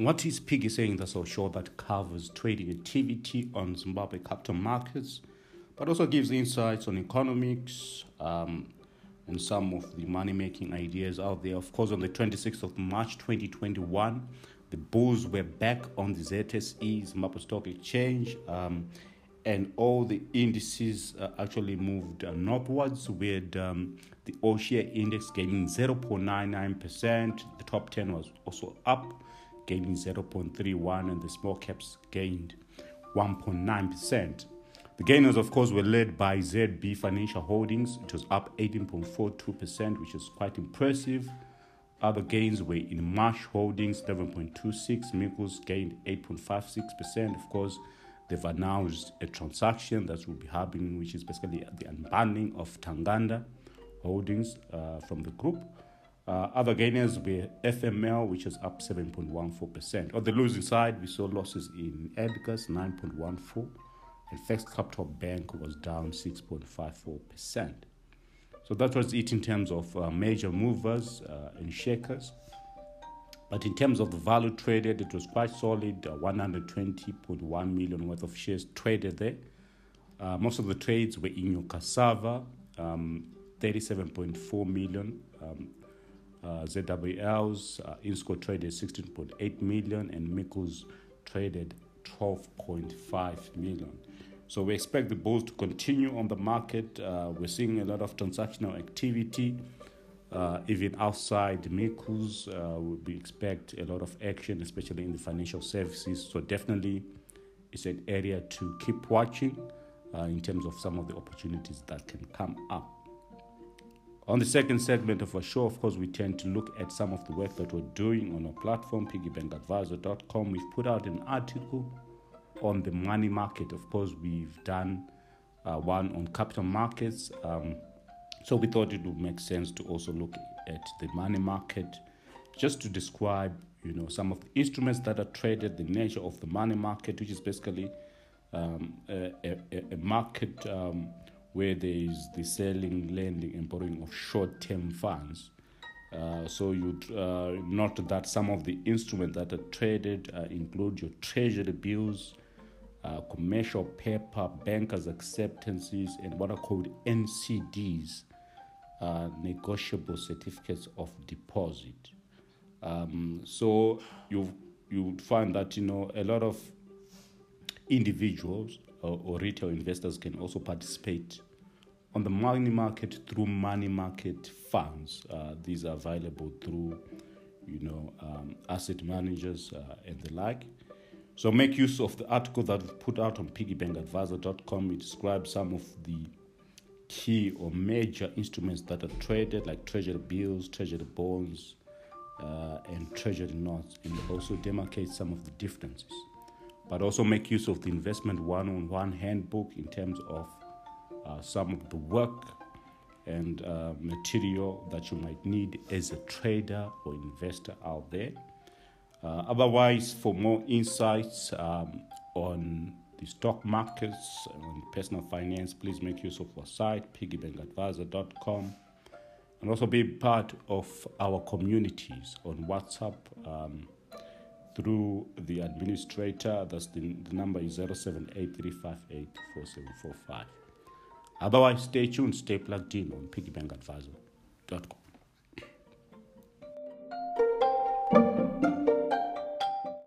What is Piggy saying? That's a show that covers trading activity on Zimbabwe capital markets, but also gives insights on economics um, and some of the money making ideas out there. Of course, on the 26th of March 2021, the bulls were back on the ZSE, Zimbabwe Stock Exchange. Um, and all the indices uh, actually moved uh, northwards with um, the all share index gaining 0.99%. The top 10 was also up, gaining 0.31, and the small caps gained 1.9%. The gainers, of course, were led by ZB Financial Holdings. It was up 18.42%, which is quite impressive. Other gains were in Marsh Holdings, 7.26. Meikles gained 8.56%. Of course, they've announced a transaction that will be happening, which is basically the unbundling of Tanganda Holdings uh, from the group. Uh, other gainers were FML, which is up 7.14%. On the losing side, we saw losses in Edgar's 9.14%, and First Capital Bank was down 6.54%. So that was it in terms of uh, major movers uh, and shakers. But in terms of the value traded, it was quite solid uh, 120.1 million worth of shares traded there. Uh, most of the trades were in your cassava, um, 37.4 million. Um, uh, ZWLs, uh, Innscor traded 16.8 million, and Meikles traded 12.5 million. So we expect the bulls to continue on the market. Uh, we're seeing a lot of transactional activity. Uh, even outside Meikles, uh, we expect a lot of action, especially in the financial services. So definitely, it's an area to keep watching uh, in terms of some of the opportunities that can come up. On the second segment of our show, of course, we tend to look at some of the work that we're doing on our platform, piggybankadvisor.com. We've put out an article on the money market. Of course, we've done uh, one on capital markets. Um, so we thought it would make sense to also look at the money market just to describe, you know, some of the instruments that are traded, the nature of the money market, which is basically um, a, a, a, market um, where there is the selling, lending, and borrowing of short-term funds. Uh, so you uh, note that some of the instruments that are traded uh, include your treasury bills, uh, commercial paper, bankers' acceptances, and what are called NCDs, uh, negotiable certificates of deposit. Um, so you you would find that you know a lot of individuals or, retail investors can also participate on the money market through money market funds. Uh, these are available through you know um, asset managers uh, and the like. So make use of the article that we put out on piggybankadvisor.com. It describes some of the key or major instruments that are traded, like treasury bills, treasury bonds, uh, and treasury notes, and also demarcates some of the differences. But also make use of the investment one on one handbook in terms of uh, some of the work and uh, material that you might need as a trader or investor out there. Uh, otherwise, for more insights um, on the stock markets, on personal finance, please make use of our site, piggybankadvisor.com, and also be part of our communities on WhatsApp um, through the administrator. That's the, the number is 0783584745. Otherwise, stay tuned, stay plugged in on piggybankadvisor.com.